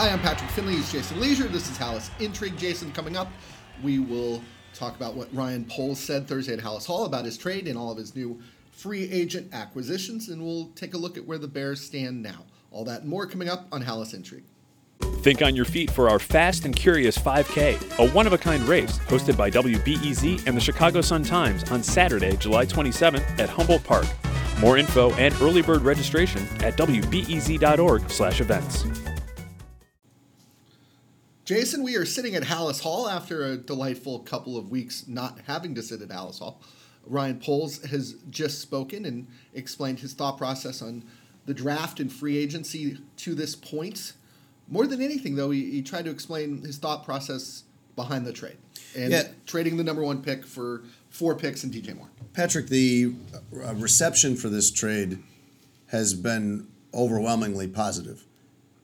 Hi, I'm Patrick Finley. He's Jason Lieser. This is Halas Intrigue. Jason, coming up, we will talk about what Ryan Poles said Thursday at Halas Hall about his trade and all of his new free agent acquisitions, and we'll take a look at where the Bears stand now. All that and more coming up on Halas Intrigue. Think on your feet for our Fast and Curious 5K, a one of a kind race hosted by WBEZ and the Chicago Sun Times on Saturday, July 27th at Humboldt Park. More info and early bird registration at wbez.org/events. Jason, we are sitting at Halas Hall after a delightful couple of weeks not having to sit at Halas Hall. Ryan Poles has just spoken and explained his thought process on the draft and free agency to this point. More than anything, though, he, he tried to explain his thought process behind the trade and Yeah. trading the number one pick for four picks and DJ Moore. Patrick, the uh, reception for this trade has been overwhelmingly positive.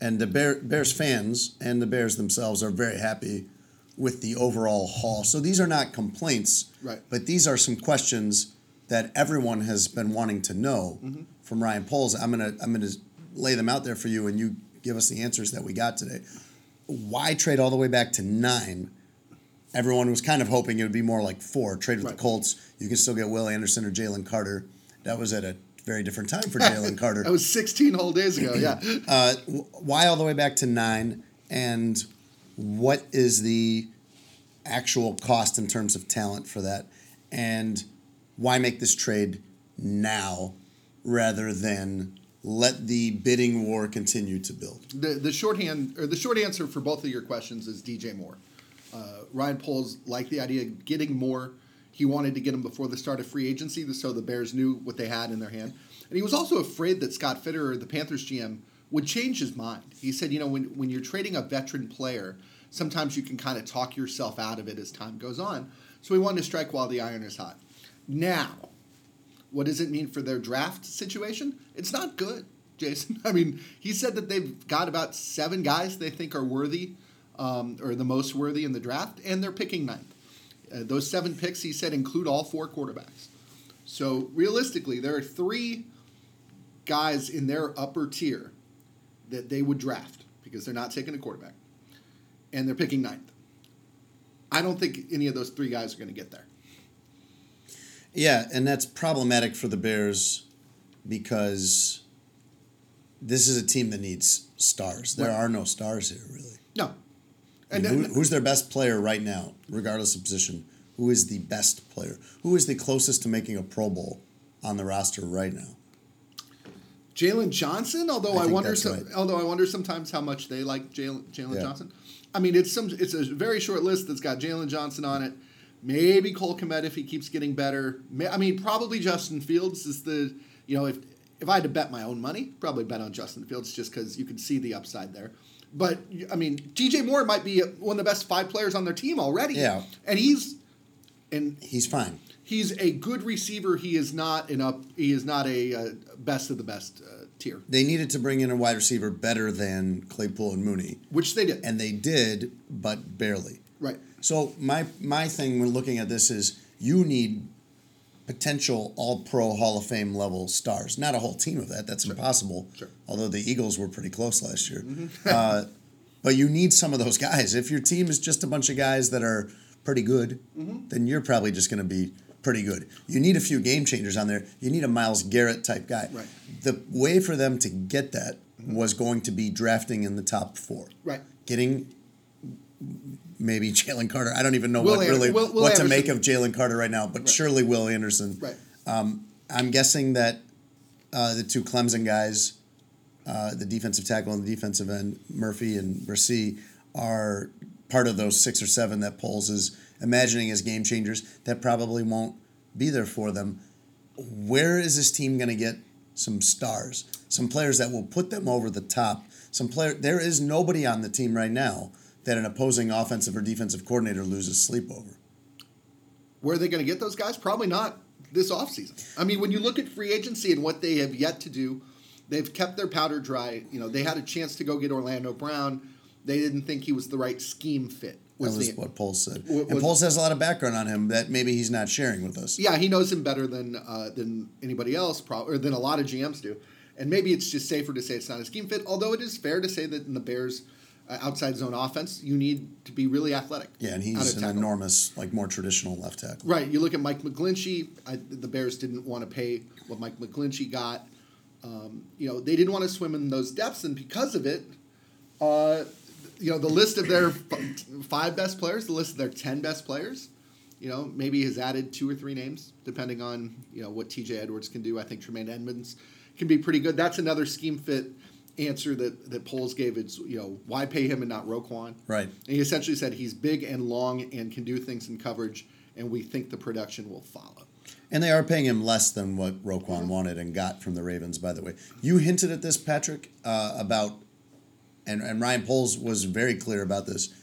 And the Bear, Bears fans and the Bears themselves are very happy with the overall haul. So these are not complaints, Right. but these are some questions that everyone has been wanting to know mm-hmm. from Ryan Poles. I'm gonna I'm gonna lay them out there for you, and you give us the answers that we got today. Why trade all the way back to nine? Everyone was kind of hoping it would be more like four. Trade with Right. the Colts. You can still get Will Anderson or Jalen Carter. That was at a very different time for Jalen Carter. That was 16 whole days ago, yeah. Uh, why all the way back to nine? And what is the actual cost in terms of talent for that? And why make this trade now rather than let the bidding war continue to build? The the shorthand or the short answer for both of your questions is DJ Moore. Uh, Ryan Poles liked the idea of getting Moore. He wanted to get him before the start of free agency, so the Bears knew what they had in their hand. And he was also afraid that Scott Fitterer, the Panthers GM, would change his mind. He said, you know, when when you're trading a veteran player, sometimes you can kind of talk yourself out of it as time goes on. So he wanted to strike while the iron is hot. Now, what does it mean for their draft situation? It's not good, Jason. I mean, he said that they've got about seven guys they think are worthy um, or the most worthy in the draft, and they're picking ninth. Uh, those seven picks, he said, include all four quarterbacks. So realistically, there are three guys in their upper tier that they would draft because they're not taking a quarterback, and they're picking ninth. I don't think any of those three guys are going to get there. Yeah, and that's problematic for the Bears because this is a team that needs stars. There Right. are no stars here, really. No. And who, who's their best player right now, regardless of position? Who is the best player? Who is the closest to making a Pro Bowl on the roster right now? Jaylon Johnson, although I I, wonder, some, right. although I wonder sometimes how much they like Jaylon Jaylon Yeah. Johnson. I mean, it's some, it's a very short list that's got Jaylon Johnson on it. Maybe Cole Kmet if he keeps getting better. May, I mean, probably Justin Fields is the, you know, if if I had to bet my own money, probably bet on Justin Fields just because you can see the upside there. But I mean, DJ Moore might be one of the best five players on their team already. Yeah. and he's and He's fine. he's a good receiver. He is not an up. He is not a uh, best of the best uh, tier, They needed to bring in a wide receiver better than Claypool and Mooney, which they did. and they did, but barely. right. So my my thing when looking at this is you need potential All Pro Hall of Fame level stars. Not a whole team of that. That's impossible. Sure. Although the Eagles were pretty close last year. Mm-hmm. uh, but you need some of those guys. If your team is just a bunch of guys that are pretty good, mm-hmm. then you're probably just going to be pretty good. You need a few game changers on there. You need a Myles Garrett type guy. Right. The way for them to get that mm-hmm. was going to be drafting in the top four. Right. Getting maybe Jalen Carter. I don't even know Will what An- really Will- Will what to make of Jalen Carter right now, but surely Will Anderson. Right. I'm guessing that uh, the two Clemson guys, uh, the defensive tackle and the defensive end, Murphy and Bresee, are part of those six or seven that Poles is imagining as game changers that probably won't be there for them. Where is this team going to get some stars, some players that will put them over the top? Some player. There is nobody on the team right now that an opposing offensive or defensive coordinator loses sleep over. Where are they going to get those guys? Probably not this offseason. I mean, when you look at free agency and what they have yet to do, they've kept their powder dry. You know, they had a chance to go get Orlando Brown. They didn't think he was the right scheme fit. That Was was the- what Poles said. What- and was- Poles has a lot of background on him that maybe he's not sharing with us. yeah, he knows him better than uh, than anybody else, pro- or than a lot of GMs do. And maybe it's just safer to say it's not a scheme fit. Although it is fair to say that in the Bears' outside zone offense, you need to be really athletic. Yeah, and he's an enormous, like more traditional left tackle. Right. You look at Mike McGlinchey. I, the Bears didn't want to pay what Mike McGlinchey got. Um, you know, they didn't want to swim in those depths, and because of it, uh, you know, the list of their f- five best players, the list of their ten best players, you know, maybe has added two or three names depending on you know what T.J. Edwards can do. I think Tremaine Edmunds can be pretty good. That's another scheme fit answer that that Poles gave. It's you know why pay him and not Roquan? Right. And he essentially said he's big and long and can do things in coverage, and we think the production will follow. And they are paying him less than what Roquan wanted and got from the Ravens, by the way. You hinted at this, Patrick, uh, about, and, and Ryan Poles was very clear about this,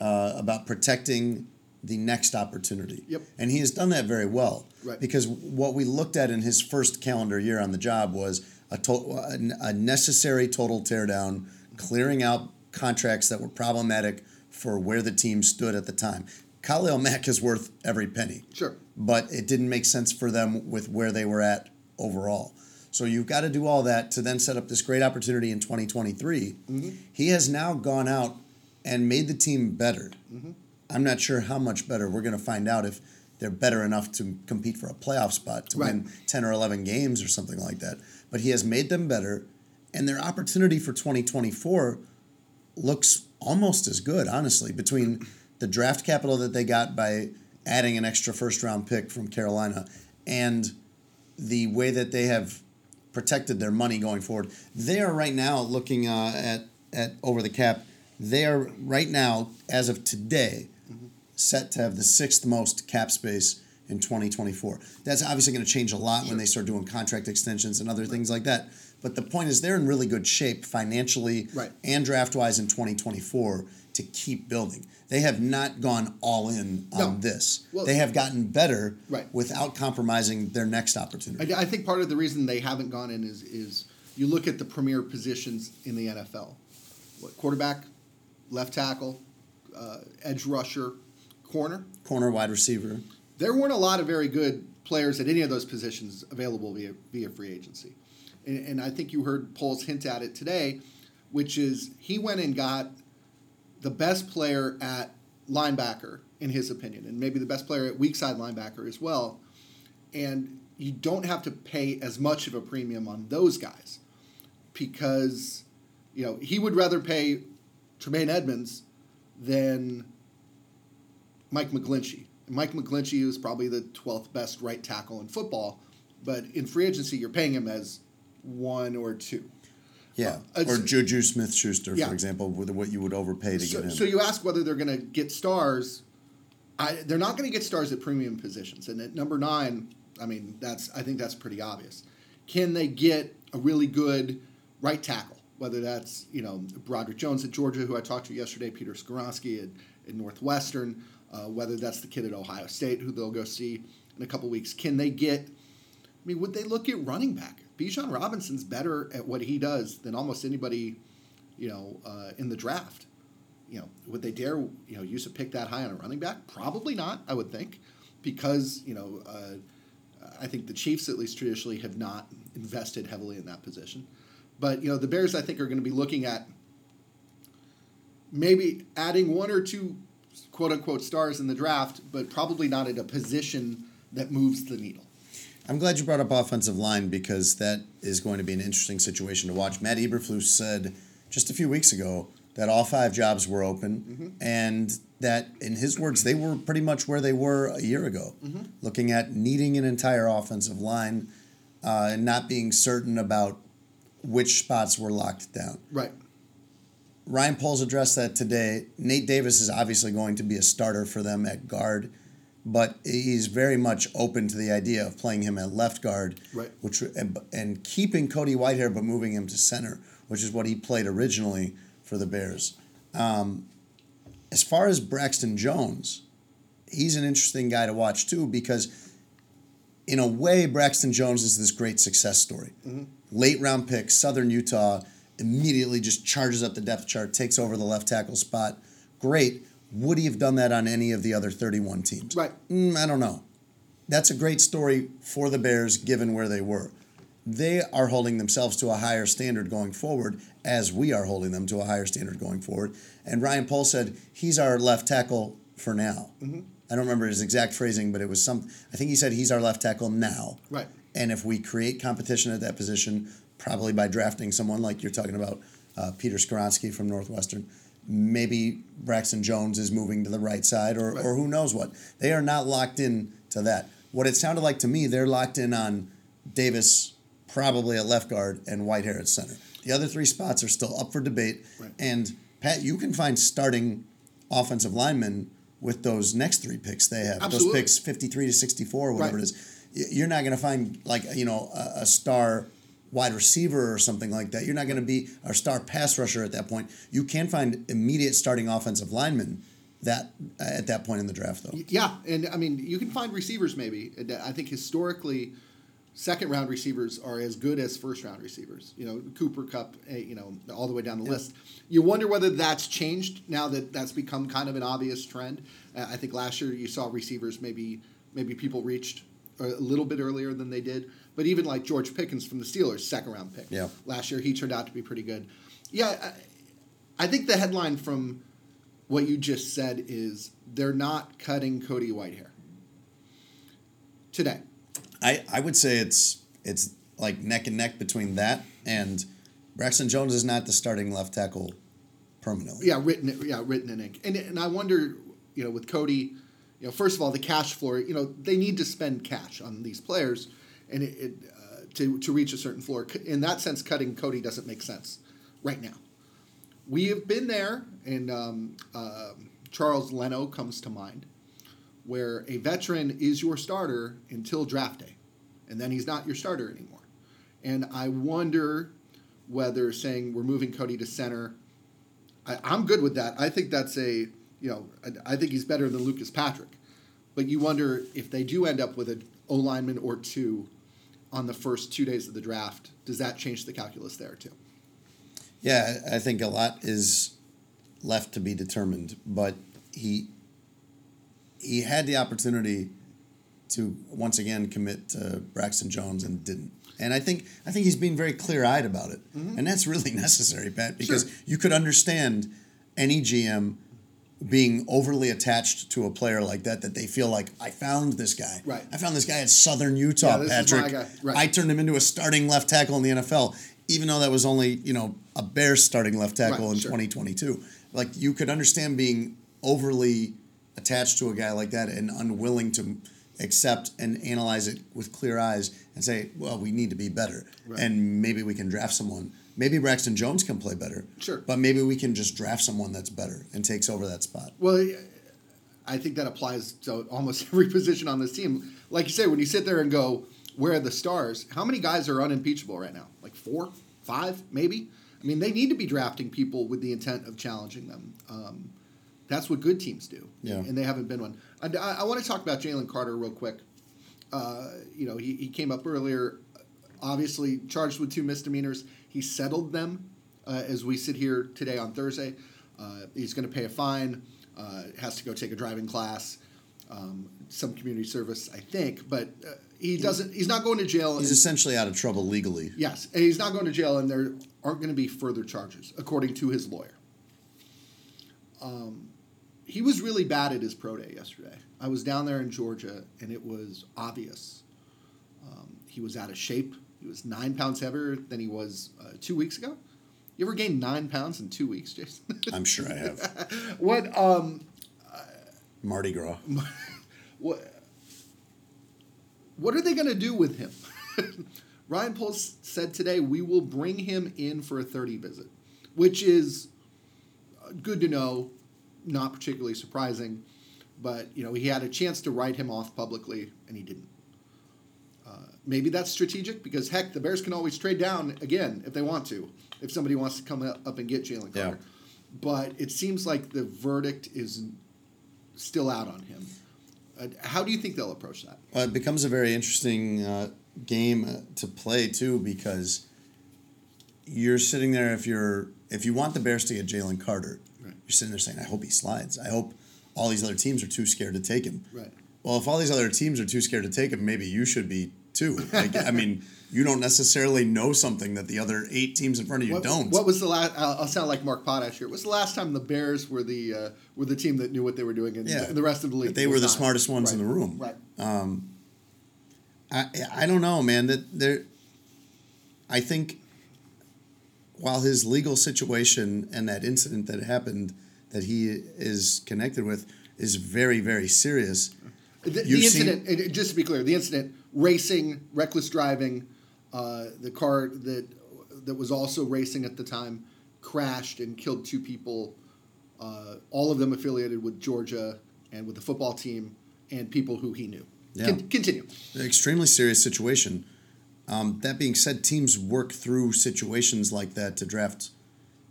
uh, about protecting the next opportunity. Yep. And he has done that very well. Right. Because what we looked at in his first calendar year on the job was a, to- a necessary total teardown, clearing out contracts that were problematic for where the team stood at the time. Khalil Mack is worth every penny Sure. but it didn't make sense for them with where they were at overall. So you've got to do all that to then set up this great opportunity in 2023. Mm-hmm. He has now gone out and made the team better. Mm-hmm. I'm not sure how much better. We're going to find out if they're better enough to compete for a playoff spot to Right. win 10 or 11 games or something like that. But he has made them better, and their opportunity for 2024 looks almost as good, honestly, between the draft capital that they got by adding an extra first round pick from Carolina and the way that they have protected their money going forward. They are right now looking uh, at at over the cap. They are right now, as of today, set to have the sixth most cap space in 2024. That's obviously going to change a lot when they start doing contract extensions and other things like that. But the point is, they're in really good shape financially Right. and draft wise in 2024 to keep building. They have not gone all in on No. this. Well- they have gotten better Right. without compromising their next opportunity. I, I think part of the reason they haven't gone in is is you look at the premier positions in the NFL, what quarterback, left tackle, uh, edge rusher, corner. Corner wide receiver. There weren't a lot of very good players at any of those positions available via via free agency, and, and I think you heard Poles hint at it today, which is he went and got the best player at linebacker in his opinion, and maybe the best player at weak side linebacker as well, and you don't have to pay as much of a premium on those guys because you know he would rather pay Tremaine Edmunds than Mike McGlinchey. Mike McGlinchey is probably the 12th best right tackle in football, but in free agency, you're paying him as one or two. Yeah. Uh, or Juju Smith Schuster, Yeah. for example, with what you would overpay to So, get him. so you ask whether they're going to get stars. I, they're not going to get stars at premium positions, and at number nine, I mean that's I think that's pretty obvious. Can they get a really good right tackle? Whether that's you know Broderick Jones at Georgia, who I talked to yesterday, Peter Skoronski at, at Northwestern, uh, whether that's the kid at Ohio State who they'll go see in a couple weeks. Can they get? I mean, would they look at running back? Bijan Robinson's better at what he does than almost anybody, you know, uh, in the draft. You know, would they dare, you know, use a pick that high on a running back? Probably not. I would think, because you know, uh, I think the Chiefs at least traditionally have not invested heavily in that position. But you know, the Bears I think are going to be looking at maybe adding one or two quote unquote stars in the draft, but probably not at a position that moves the needle. I'm glad you brought up offensive line because that is going to be an interesting situation to watch. Matt Eberflus said just a few weeks ago that all five jobs were open and that, in his words, they were pretty much where they were a year ago, looking at needing an entire offensive line uh, and not being certain about which spots were locked down. Right. Ryan Poles addressed that today. Nate Davis is obviously going to be a starter for them at guard, but he's very much open to the idea of playing him at left guard, Right. which and, and keeping Cody Whitehair but moving him to center, which is what he played originally for the Bears. Um, as far as Braxton Jones, he's an interesting guy to watch too because, in a way, Braxton Jones is this great success story. Late round pick, Southern Utah, immediately just charges up the depth chart, takes over the left tackle spot. Great. Would he have done that on any of the other 31 teams? Right. Mm, I don't know. That's a great story for the Bears given where they were. they are holding themselves to a higher standard going forward, as we are holding them to a higher standard going forward. And Ryan Poles said he's our left tackle for now. Mm-hmm. I don't remember his exact phrasing, but it was some. I think he said he's our left tackle now. Right. And if we create competition at that position, probably by drafting someone like you're talking about, uh, Peter Skoronski from Northwestern, maybe Braxton Jones is moving to the right side, or, Right. or who knows what. They are not locked in to that. What it sounded like to me, they're locked in on Davis, probably at left guard, and Whitehair at center. The other three spots are still up for debate. Right. And Pat, you can find starting offensive linemen with those next three picks they have. Absolutely. Those picks, 53 to 64, whatever Right. it is. You're not going to find, like, you know, a, a star wide receiver or something like that. You're not going to be a star pass rusher at that point. You can find immediate starting offensive linemen that at that point in the draft, though. Yeah, and I mean, you can find receivers maybe. I think historically, second round receivers are as good as first round receivers. You know, Cooper Kupp, eh, you know, all the way down the list. You wonder whether that's changed now that that's become kind of an obvious trend. Uh, I think last year you saw receivers maybe maybe people reached a little bit earlier than they did. But even like George Pickens from the Steelers, second round pick. Yeah. Last year he turned out to be pretty good. Yeah, I, I think the headline from what you just said is they're not cutting Cody Whitehair today. I, I would say it's it's like neck and neck between that and Braxton Jones is not the starting left tackle permanently. Yeah, written yeah written in ink. And and I wonder, you know, with Cody, you know, first of all, the cash floor. You know, they need to spend cash on these players, and it, it uh, to to reach a certain floor. In that sense, cutting Cody doesn't make sense right now. We have been there, and um, uh, Charles Leno comes to mind, where a veteran is your starter until draft day, and then he's not your starter anymore. And I wonder whether saying we're moving Cody to center I, I'm good with that. I think that's a you know I, I think he's better than Lucas Patrick, but you wonder if they do end up with an O lineman or two on the first two days of the draft. Does that change the calculus there too? Yeah, I think a lot is left to be determined, but he he had the opportunity to once again commit to Braxton Jones and didn't. And I think I think he's being very clear eyed about it, and that's really necessary, Pat, because Mm-hmm. Sure. you could understand any GM being overly attached to a player like that that they feel like I found this guy. Right. I found this guy at Southern Utah, Yeah, this is my Patrick. Right. I turned him into a starting left tackle in the NFL, even though that was only you know a Bears starting left tackle Right, in sure. 2022. Like you could understand being overly attached to a guy like that and unwilling to accept and analyze it with clear eyes and say, well, we need to be better, Right. and maybe we can draft someone. Maybe Braxton Jones can play better. Sure. But maybe we can just draft someone that's better and takes over that spot. Well, I think that applies to almost every position on this team. Like you say, when you sit there and go, "Where are the stars?" How many guys are unimpeachable right now? Like four, five, maybe. I mean, they need to be drafting people with the intent of challenging them. Um, that's what good teams do. Yeah. And they haven't been one. I, I want to talk about Jalen Carter real quick. Uh, you know, he, he came up earlier, obviously charged with two misdemeanors. He settled them uh, as we sit here today on Thursday. Uh, he's going to pay a fine, uh, has to go take a driving class, um, some community service, I think. But uh, he doesn't. He's not going to jail. He's and- essentially out of trouble legally. Yes, and he's not going to jail, and there aren't going to be further charges, according to his lawyer. Um, he was really bad at his pro day yesterday. I was down there in Georgia, and it was obvious. Um, he was out of shape. He was nine pounds heavier than he was uh, two weeks ago. You ever gained nine pounds in two weeks, Jason? I'm sure I have. what? Um, Mardi Gras. what? What are they going to do with him? Ryan s- said today we will bring him in for a 30 visit, which is uh, good to know, not particularly surprising, but you know he had a chance to write him off publicly and he didn't. Maybe that's strategic because heck, the Bears can always trade down again if they want to, if somebody wants to come up and get Jalen Yeah. Carter. But it seems like the verdict is still out on him. Uh, how do you think they'll approach that? Well, it becomes a very interesting uh, game uh, to play too because you're sitting there if you're if you want the Bears to get Jalen Carter, Right. you're sitting there saying, "I hope he slides. I hope all these other teams are too scared to take him." Right. Well, if all these other teams are too scared to take him, maybe you should be too. Like, I mean, you don't necessarily know something that the other eight teams in front of you What, don't. what was the last? I'll, I'll sound like Mark Potash here. What was the last time the Bears were the uh, were the team that knew what they were doing, and Yeah. the rest of the league? They were the not? smartest ones in the room. Right. I I don't know, man. That there, I think, while his legal situation and that incident that happened that he is connected with is very very serious. The, the You've seen- incident, just to be clear, the incident, racing, reckless driving, uh, the car that that was also racing at the time crashed and killed two people, uh, all of them affiliated with Georgia and with the football team and people who he knew. Yeah. Con- continue. Extremely serious situation. Um, that being said, teams work through situations like that to draft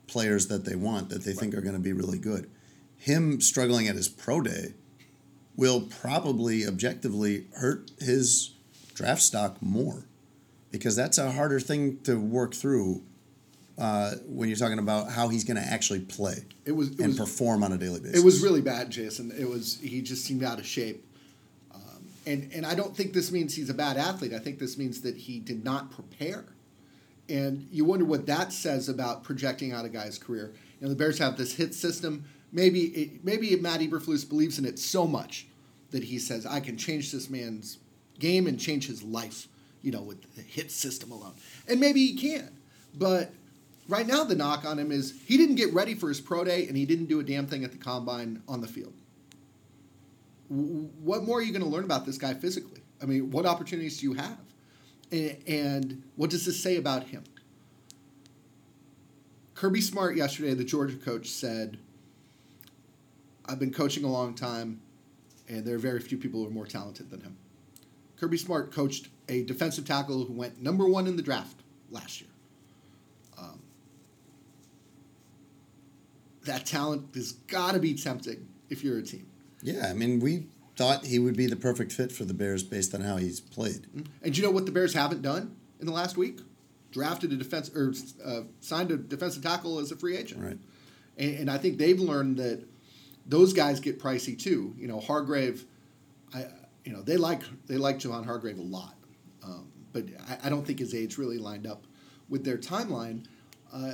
players that they want that they think are going to be really good. Him struggling at his pro day will probably objectively hurt his draft stock more because that's a harder thing to work through uh, when you're talking about how he's going to actually play It was it and was, perform on a daily basis. it was really bad, Jason. It was he just seemed out of shape. Um, and and I don't think this means he's a bad athlete. I think this means that he did not prepare. And you wonder what that says about projecting out a guy's career. You know, the Bears have this hit system. Maybe it, maybe Matt Eberflus believes in it so much that he says, "I can change this man's game and change his life." You know, with the hit system alone, and maybe he can. But right now, the knock on him is he didn't get ready for his pro day, and he didn't do a damn thing at the combine on the field. What more are you going to learn about this guy physically? I mean, what opportunities do you have? A- And what does this say about him? Kirby Smart yesterday, the Georgia coach, said, I've been coaching a long time, and there are very few people who are more talented than him. Kirby Smart coached a defensive tackle who went number one in the draft last year. Um, that talent has got to be tempting if you're a team. yeah, I mean, we thought he would be the perfect fit for the Bears based on how he's played. And you know what the Bears haven't done in the last week? Drafted a defense or uh, signed a defensive tackle as a free agent. Right. And, and I think they've learned that those guys get pricey too. You know, Hargrave, I you know they like they like Javon Hargrave a lot, um, but I, I don't think his age really lined up with their timeline. Uh,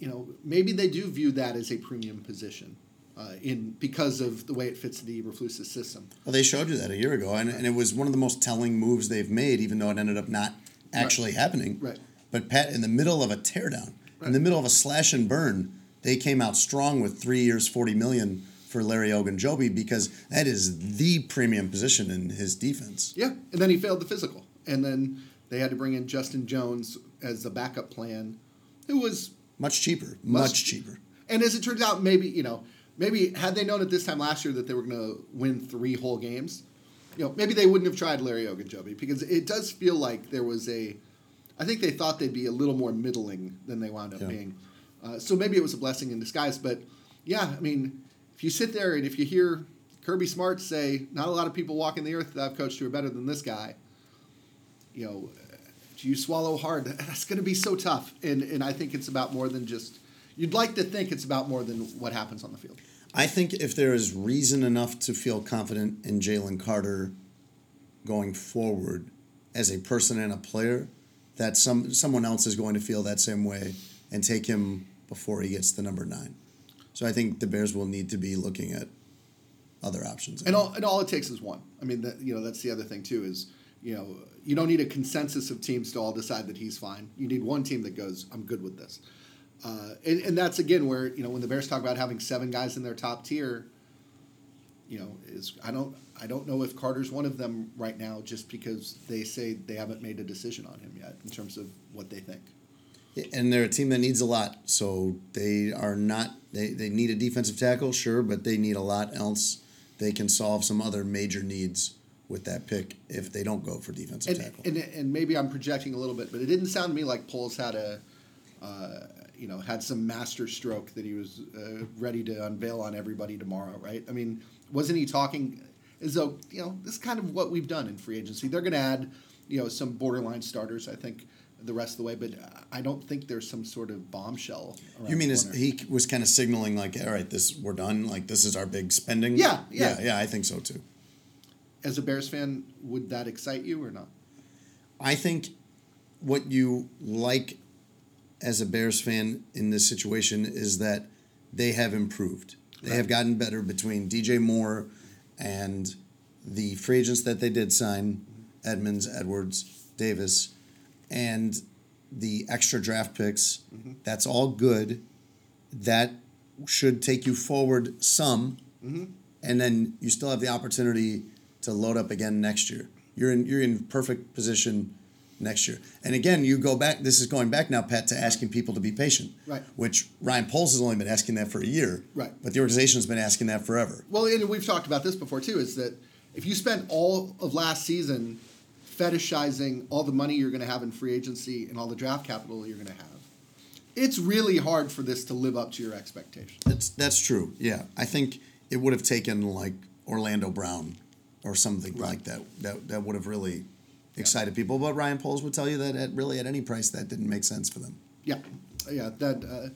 you know, maybe they do view that as a premium position. Uh, in because of the way it fits the Eberflus system. Well, they showed you that a year ago, and, and it was one of the most telling moves they've made, even though it ended up not actually happening. Right. But Pat, in the middle of a teardown, in the middle of a slash and burn, they came out strong with three years, forty million for Larry Ogunjobi because that is the premium position in his defense. Yeah, and then he failed the physical, and then they had to bring in Justin Jones as the backup plan, who was Much cheaper, Much much cheaper. And as it turns out, maybe you know, maybe had they known at this time last year that they were going to win three whole games, you know, maybe they wouldn't have tried Larry Ogunjobi because it does feel like there was a. I think they thought they'd be a little more middling than they wound up Yeah. being. Uh, so maybe it was a blessing in disguise. But yeah, I mean, if you sit there and if you hear Kirby Smart say, "Not a lot of people walking the earth that I've coached who are better than this guy," you know, do you swallow hard? That's going to be so tough. And and I think it's about more than just. You'd like to think it's about more than what happens on the field. I think if there is reason enough to feel confident in Jalen Carter going forward as a person and a player, that some someone else is going to feel that same way and take him before he gets to number nine. So I think the Bears will need to be looking at other options. And all and all it takes is one. I mean, that, you know, that's the other thing too is you know you don't need a consensus of teams to all decide that he's fine. You need one team that goes, I'm good with this. Uh, and, and that's again where you know when the Bears talk about having seven guys in their top tier, you know, is I don't I don't know if Carter's one of them right now just because they say they haven't made a decision on him yet in terms of what they think. And they're a team that needs a lot. So they are not they, they need a defensive tackle, sure, but they need a lot else. They can solve some other major needs with that pick if they don't go for defensive And, tackle. and and maybe I'm projecting a little bit, but it didn't sound to me like Poles had a, uh, you know, had some master stroke that he was uh, ready to unveil on everybody tomorrow, right? I mean, wasn't he talking as though you know this is kind of what we've done in free agency? They're going to add, you know, some borderline starters, I think, the rest of the way, but I don't think there's some sort of bombshell. You mean is he was kind of signaling like, all right, this we're done. Like this is our big spending. Yeah, yeah. yeah, yeah. I think so too. as a Bears fan, would that excite you or not? I think what you like as a Bears fan in this situation is that they have improved. They have gotten better between DJ Moore and the free agents that they did sign mm-hmm. Edmunds, Edwards, Davis, and the extra draft picks. That's all good. That should take you forward some, and then you still have the opportunity to load up again next year. You're in you're in perfect position next year. And again, you go back. This is going back now, Pat, to asking people to be patient. Right. Which Ryan Poles has only been asking that for a year. Right. But the organization's been asking that forever. Well, and we've talked about this before too. Is that if you spent all of last season fetishizing all the money you're going to have in free agency and all the draft capital you're going to have, it's really hard for this to live up to your expectations. That's that's true. Yeah, I think it would have taken like Orlando Brown or something like that. That that would have really excited people. But Ryan Poles would tell you that at really at any price that didn't make sense for them. Yeah, yeah, that uh,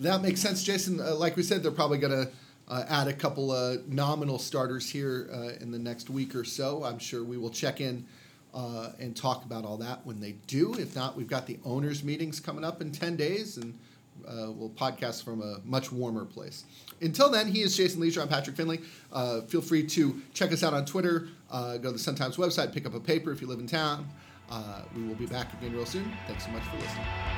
that makes sense, Jason. Uh, like we said, they're probably going to uh, add a couple of nominal starters here uh, in the next week or so. I'm sure we will check in uh, and talk about all that when they do. If not, we've got the owners' meetings coming up in ten days, and uh, we'll podcast from a much warmer place. Until then, he is Jason Lieser. I'm Patrick Finley. Uh, feel free to check us out on Twitter. Uh, go to the Sun Times website, pick up a paper if you live in town. Uh, we will be back again real soon. Thanks so much for listening.